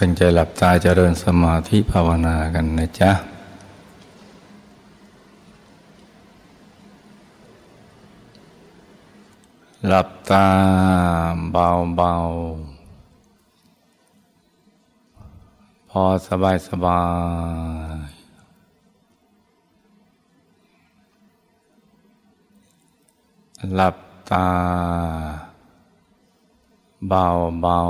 ตั้งใจหลับตาเจริญสมาธิภาวนากันนะจ๊ะ หลับตาเบาเบาพอสบายสบาย หลับตาเบาเบา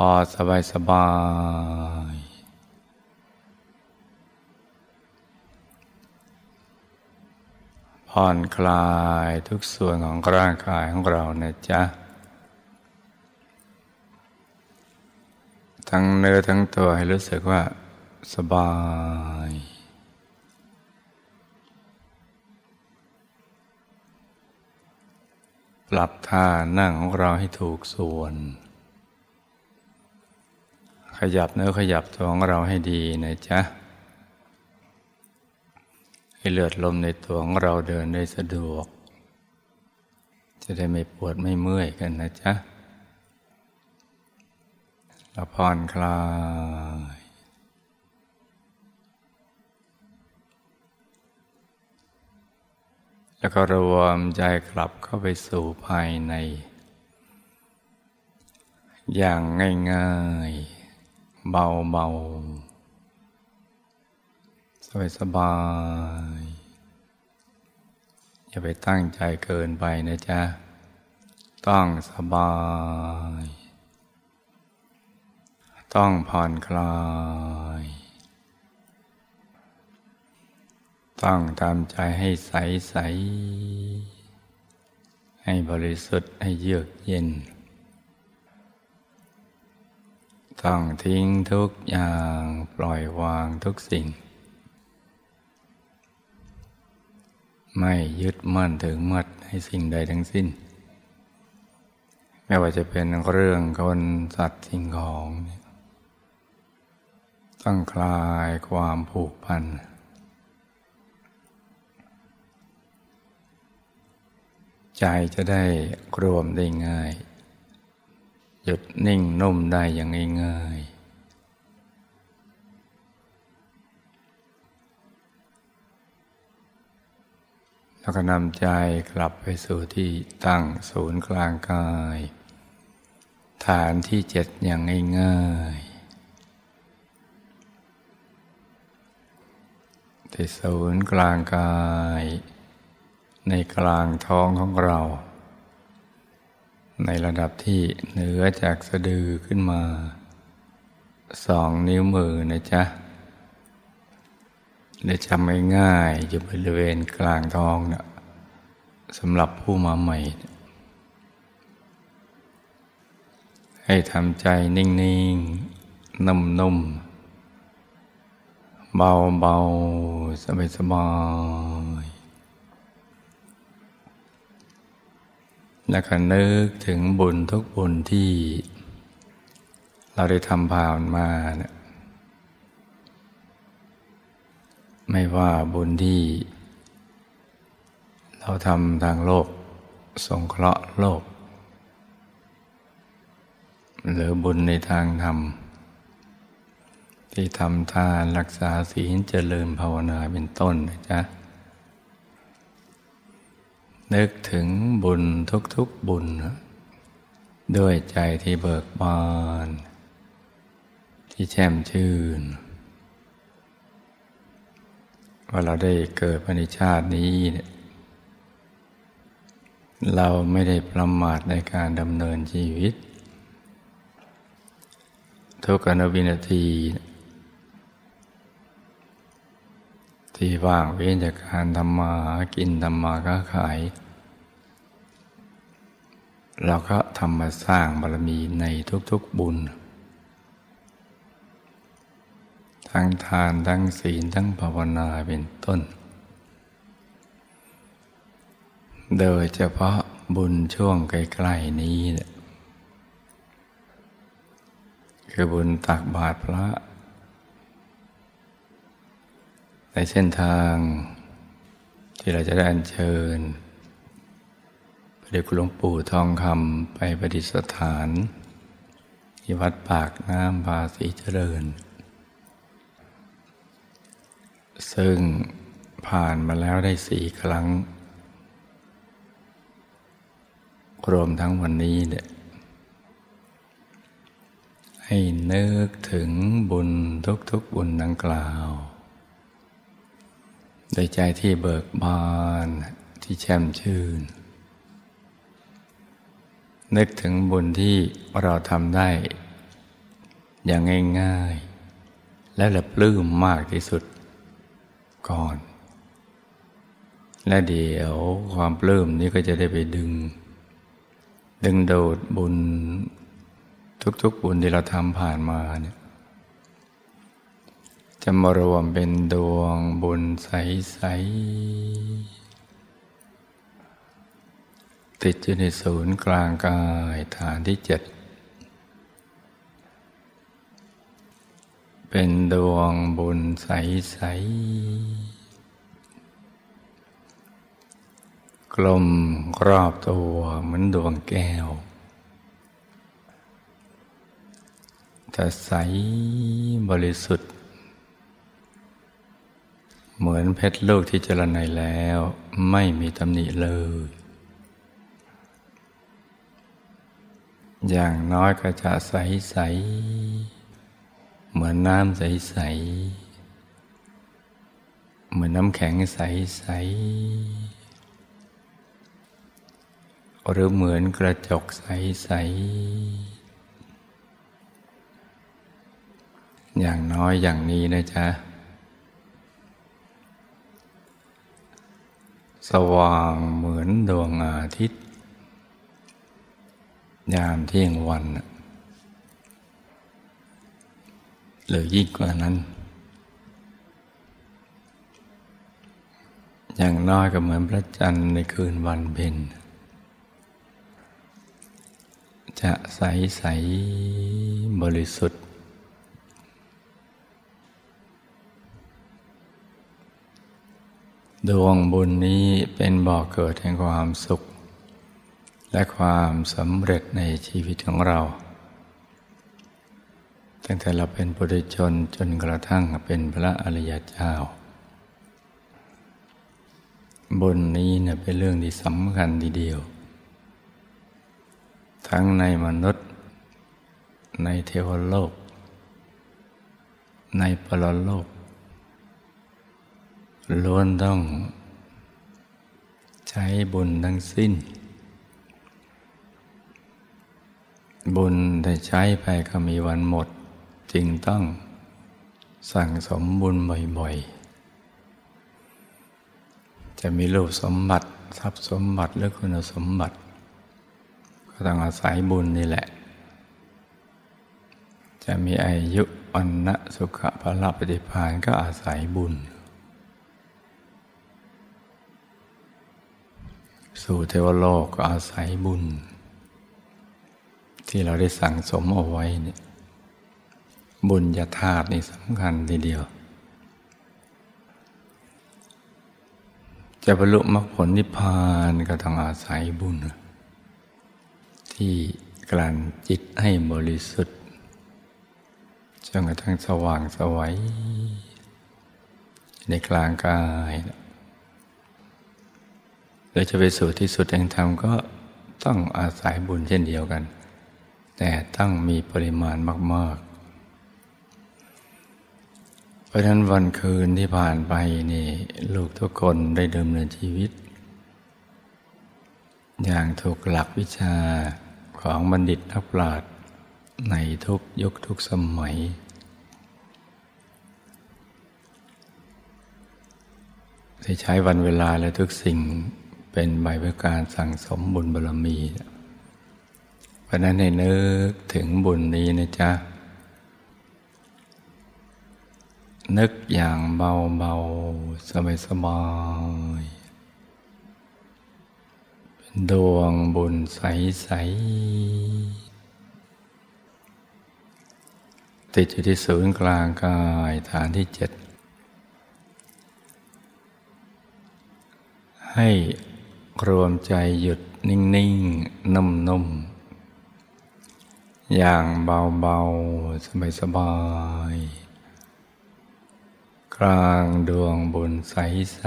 พอสบายสบาย ผ่อนคลายทุกส่วนของร่างกายของเรานะจ๊ะ ทั้งเนื้อทั้งตัวให้รู้สึกว่าสบาย ปรับท่านั่งของเราให้ถูกส่วน ขยับเนื้อขยับตัวของเราให้ดีนะจ๊ะ ให้เลือดลมในตัวของเราเดินได้สะดวก จะได้ไม่ปวดไม่เมื่อยกันนะจ๊ะเราผ่อนคลายแล้วก็รวมใจกลับเข้าไปสู่ภายใน อย่างง่ายๆ เบาๆสบาย อย่าไปตั้งใจเกินไปนะจ๊ะ ต้องสบาย ต้องผ่อนคลาย ต้องตามใจให้ใสใส ให้บริสุทธิ์ให้เยือกเย็น ต้องทิ้งทุกอย่างปล่อยวางทุกสิ่ง ไม่ยึดมั่นถึงมัดให้สิ่งใดทั้งสิ้น ไม่ว่าจะเป็นเรื่องคนสัตว์สิ่งของ ต้องคลายความผูกพัน ใจจะได้รวมได้ง่าย หยุดนิ่งนุ่มได้อย่างง่ายๆ แล้วก็นำใจกลับไปสู่ที่ตั้งศูนย์กลางกาย ฐานที่เจ็ดอย่างง่ายๆที่ศูนย์กลางกาย ในกลางท้องของเรา ในระดับที่เหนือจากสะดือขึ้นมาสองนิ้วมือนะจ๊ะได้จำง่ายๆอยู่บริเวณกลางท้องนะสำหรับผู้มาใหม่ ให้ทำใจนิ่งๆ นุ่มๆ เบาๆ สบายๆ แล้วก็นึกถึงบุญทุกบุญที่ เราได้ทำผ่านมาเนี่ยไม่ว่าบุญที่ เราทำทางโลก สงเคราะห์โลก หรือบุญในทางธรรม ที่ทำทานรักษาศีลเจริญภาวนาเป็นต้นนะจ๊ะ นึกถึงบุญทุกๆบุญ ด้วยใจที่เบิกบาน ที่แช่มชื่น ว่าเราได้เกิดในชาตินี้เนี่ยเราไม่ได้ประมาทในการดำเนินชีวิต ทุกอนวินาที ที่ว่างเว้นจากการทำมากินทำมาค้าขาย เราก็ทำมาสร้างบารมีในทุกๆบุญ ทั้งทานทั้งศีลทั้งภาวนาเป็นต้น โดยเฉพาะบุญช่วงใกล้ๆนี้ คือบุญตักบาตรพระ ในเส้นทางที่เราจะได้อัญเชิญ เด็กหลวงปู่ทองคำไปประดิษฐานที่วัดปากน้ำภาษีเจริญ ซึ่งผ่านมาแล้วได้สี่ครั้ง รวมทั้งวันนี้เนี่ยให้นึกถึงบุญทุกๆบุญดังกล่าวโดยใจที่เบิกบานที่แช่มชื่น นึกถึงบุญที่เราทำได้ อย่างง่าย ๆ และละปลื้มมากที่สุดก่อน และเดี๋ยวความปลื้มนี้ก็จะได้ไปดึง ดึงโดดบุญ ทุกๆบุญที่เราทำผ่านมาเนี่ยจะมารวมเป็นดวงบุญใสๆ ติดอยู่ในศูนย์กลางกายฐานที่เจ็ด เป็นดวงบุญใส ๆ กลมรอบตัวเหมือนดวงแก้วจะใสบริสุทธิ์ เหมือนเพชรลูกที่เจริญในแล้ว ไม่มีตำหนิเลย อย่างน้อยก็จะใสใสเหมือนน้ำใสใสเหมือนน้ำแข็งใสใสหรือเหมือนกระจกใสใสอย่างน้อยอย่างนี้นะจ๊ะ สว่างเหมือนดวงอาทิตย์ ยามเที่ยงวันหรือยิ่งกว่านั้น อย่างน้อยก็เหมือนพระจันทร์ในคืนวันเพ็ญจะใสใสบริสุทธิ์ ดวงบุญนี้เป็นบ่อกเกิดแห่งความสุข และความสำเร็จในชีวิตของเรา ตั้งแต่เราเป็นปุถุชนจนกระทั่งเป็นพระอริยเจ้าบุญนี้เนะเป็นเรื่องที่สำคัญทีเดียว ทั้งในมนุษย์ ในเทวโลก ในปรโลกล้วนต้องใช้บุญทั้งสิ้น บุญได้ใช้ไปก็มีวันหมด จึงต้องสั่งสมบุญบ่อยๆ จะมีรูปสมบัติทรัพย์สมบัติหรือคุณสมบัติ ก็ต้องอาศัยบุญนี่แหละ จะมีอายุวันนะสุขภาลปฏิภาณก็อาศัยบุญ สู่เทวโลกก็อาศัยบุญ ที่เราได้สั่งสมเอาไว้เนี่ยบุญญาธาตุนี่สำคัญทีเดียว จะบรรลุมรรคผลนิพพานก็ต้องอาศัยบุญ ที่กลั่นจิตให้บริสุทธิ์จนกระทั่งสว่างสวัยในกลางกายรือจะไปสู่ที่สุดแห่งธรรมก็ต้องอาศัยบุญเช่นเดียวกัน แต่ต้องมีปริมาณมาก ๆ เพราะฉะนั้นวันคืนที่ผ่านไปนี่ลูกทุกคนได้ดำเนินชีวิต อย่างถูกหลักวิชาของบัณฑิตนักปราชญ์ในทุกยุคทุกสมัย ใช้วันเวลาและทุกสิ่งเป็นใบเพื่อการสั่งสมบุญบารมี เพราะนั้นให้นึกถึงบุญนี้นะจ๊ะ นึกอย่างเบาเบาสบายสบายเป็นดวงบุญใสใสติดอยู่ที่ศูนย์กลางกายฐานที่เจ็ด ให้รวมใจหยุดนิ่ง ๆ นุ่ม ๆ อย่างเบาๆ สบายๆ กลางดวงบุญใสๆ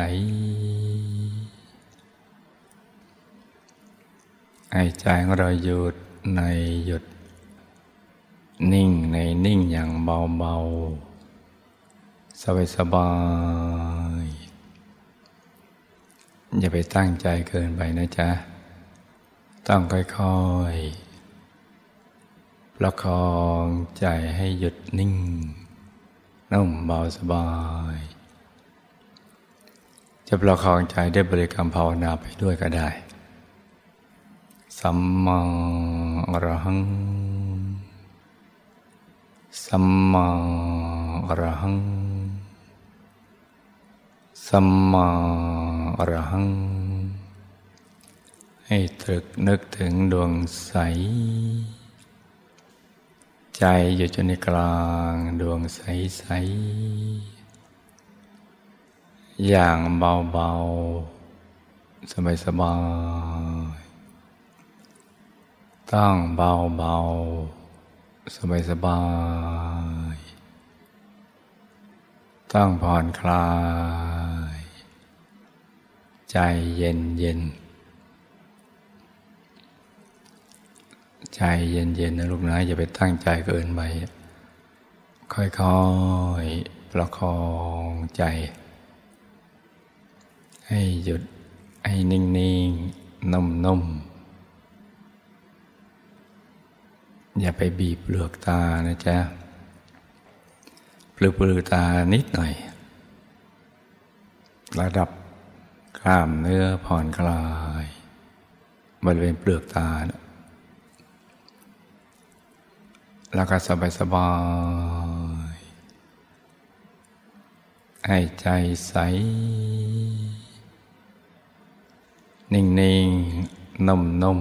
ให้ใจของเราหยุดในหยุด นิ่งในนิ่งอย่างเบาๆ สบายๆ อย่าไปตั้งใจเกินไปนะจ๊ะ ต้องค่อยๆ ประคองใจให้หยุดนิ่งนุ่มเบาสบาย จะประคองใจได้บริกรรมภาวนาไปด้วยก็ได้ สัมมาอรหัง สัมมาอรหัง สัมมาอรหัง ให้ตรึกนึกถึงดวงใส ใจอยู่จนในกลางดวงใสใสอย่างเบา ๆ สบาย ๆ ต้องเบา ๆ สบาย ๆ ต้องผ่อนคลาย ใจเย็นเย็น ใจเย็นเย็นนะลูกนะอย่าไปตั้งใจเกินไปค่อยๆประคองใจ ให้หยุดให้นิ่งๆนุ่มๆอย่าไปบีบเปลือกตานะจ๊ะเปลือกเปลือกตานิดหน่อย ระดับกล้ามเนื้อผ่อนคลายบริเวณเปลือกตานะ แล้วก็สบายสบายให้ใจใส นิ่งนิ่งนุ่มนุ่ม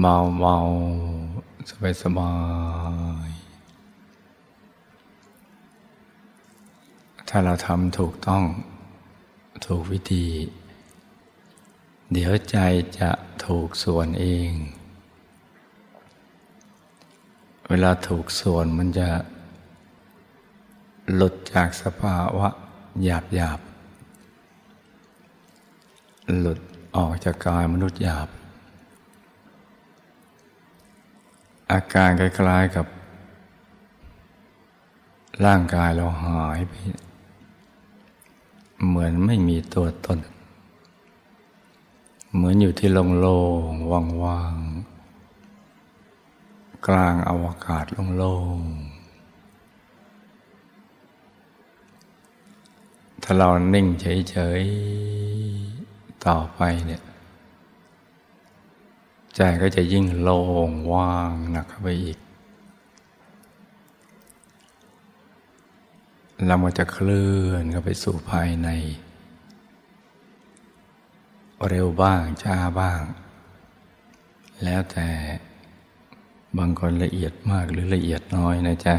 เบาเบาสบายสบายถ้าเราทำถูกต้องถูกวิธี เดี๋ยวใจจะถูกส่วนเอง เวลาถูกส่วนมันจะหลุดจากสภาวะหยาบหยาบหลุดออกจากกายมนุษย์หยาบ อาการคล้ายๆกับ ร่างกายเราหายไป เหมือนไม่มีตัวตน เหมือนอยู่ที่โล่งๆว่างๆ กลางอวกาศโล่งๆ ถ้าเรานิ่งเฉยๆ ต่อไปเนี่ย ใจก็จะยิ่งโล่งว่างหนักเข้าไปอีก เราก็จะเคลื่อนเข้าไปสู่ภายใน เร็วบ้างช้าบ้าง แล้วแต่ บางคนละเอียดมากหรือละเอียดน้อยนะจ๊ะ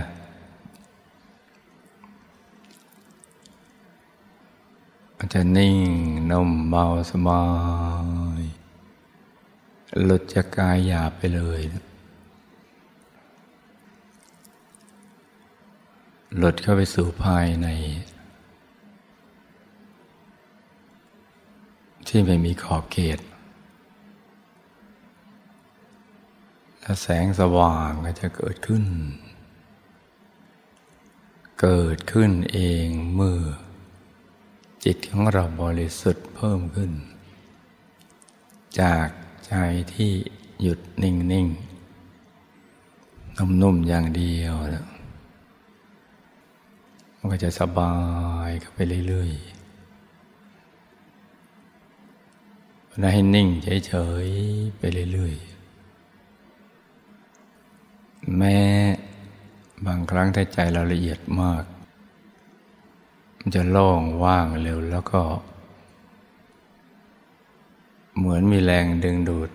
อาจจะนิ่งนุ่มเบาสบายหลุดจากกายหยาบไปเลยนะหลุดเข้าไปสู่ภายใน ที่ไม่มีขอบเขต และแสงสว่างก็จะเกิดขึ้น เกิดขึ้นเองเมื่อ จิตของเราบริสุทธิ์เพิ่มขึ้น จากใจที่หยุดนิ่งๆนุ่มๆอย่างเดียวแล้วมันก็จะสบายเข้าไปเรื่อยๆแล้วให้นิ่งเฉยๆไปเรื่อยๆ แม้บางครั้งถ้าใจเราละเอียดมาก มันจะโล่งว่างเร็วแล้วก็ เหมือนมีแรงดึงดูด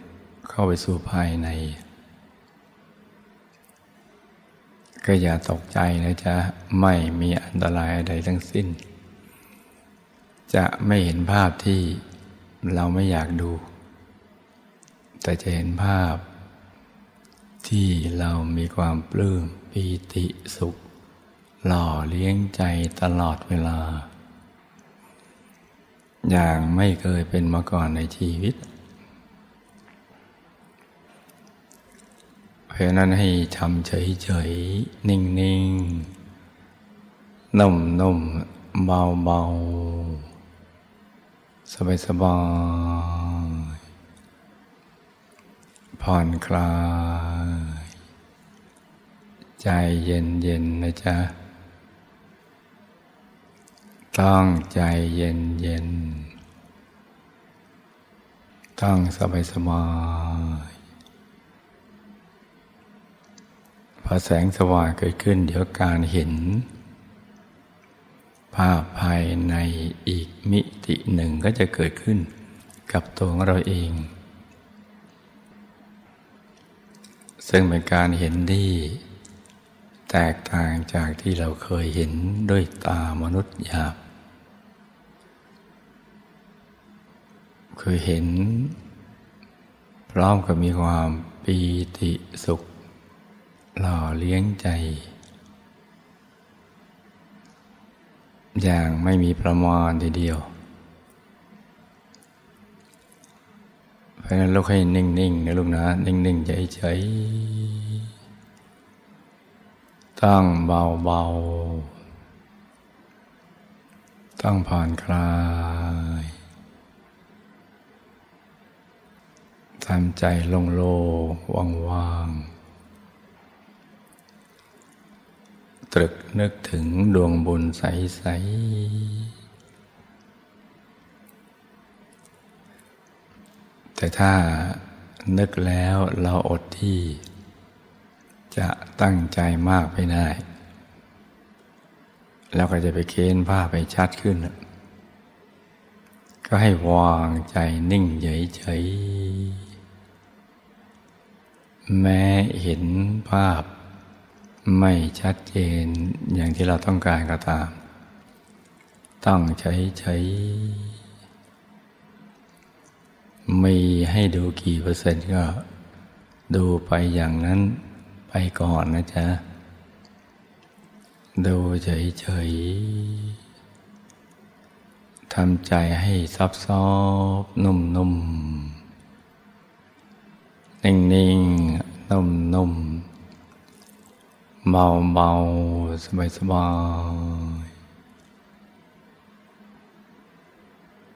เข้าไปสู่ภายใน ก็อย่าตกใจนะจ๊ะ ไม่มีอันตรายใดทั้งสิ้น จะไม่เห็นภาพที่เราไม่อยากดู แต่จะเห็นภาพ ที่เรามีความปลื้มปีติสุข หล่อเลี้ยงใจตลอดเวลา อย่างไม่เคยเป็นมาก่อนในชีวิต เพราะนั้นให้ทำเฉยๆ นิ่งๆ นุ่มๆ เบาๆ สบายๆ ผ่อนคลาย ใจเย็นๆนนะจ๊ะ ต้องใจเย็นๆต้องสบายสบายพอแสงสว่างเกิดขึ้น เดี๋ยวการเห็น ภาพภายในอีกมิติหนึ่งก็จะเกิดขึ้นกับตัวของเราเอง ซึ่งเป็นการเห็นที่แตกต่างจากที่เราเคยเห็นด้วยตามนุษย์หยาบ คือเห็น พร้อมกับมีความปีติสุข หล่อเลี้ยงใจ อย่างไม่มีประมาณทีเดียว เพ ราะนั้นลูกให้นิ่งๆนะลูกนะ นิ่งๆใจๆตั้งเบาๆ ตั้งผ่อนคลายทำใจโล่งๆว่างๆตรึกนึกถึงดวงบุญใสๆ แต่ถ้านึกแล้วเราอดที่ จะตั้งใจมากไปได้ แล้วก็จะไปเค้นผ้าไปชัดขึ้น ก็ให้วางใจนิ่งเฉยๆแม้เห็นภาพไม่ชัดเจนอย่างที่เราต้องการก็ตาม ต้องใช้ใช้ มีให้ดูกี่เปอร์เซ็นต์ก็ดูไปอย่างนั้นไปก่อนนะจ๊ะ ดูเฉยๆทำใจให้ซับซอบนุ่มๆนนิ่งๆ นุ่มๆ เบาๆ สบาย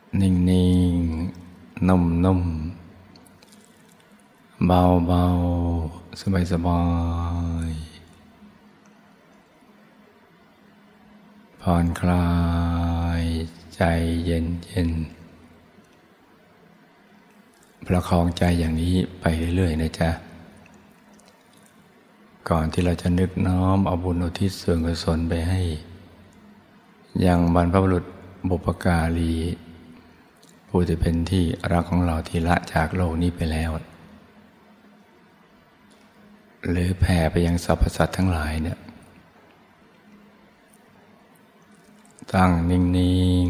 ๆ นิ่งๆ นุ่มๆ เบาๆ สบายๆ ผ่อนคลายใจเย็นเย็นประคองใจอย่างนี้ไปเรื่อยๆ นะจ๊ะ ก่อนที่เราจะนึกน้อมเอาบุญอุทิศส่วนกุศลไปให้ยังบรรพบุรุษบุปการี ผู้ที่เป็นที่รักของเราที่ละจากโลกนี้ไปแล้ว หรือแผ่ไปยังสรรพสัตว์ทั้งหลายเนี่ยตั้งนิ่ง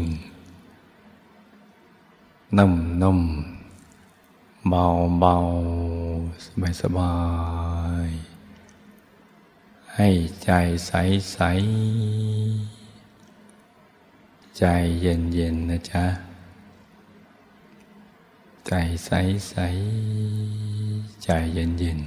ๆ นุ่มๆ เบาๆ สบายๆ ให้ใจใสๆ ใจเย็นๆ นะจ๊ะ ใจใสใสใจเย็นเย็น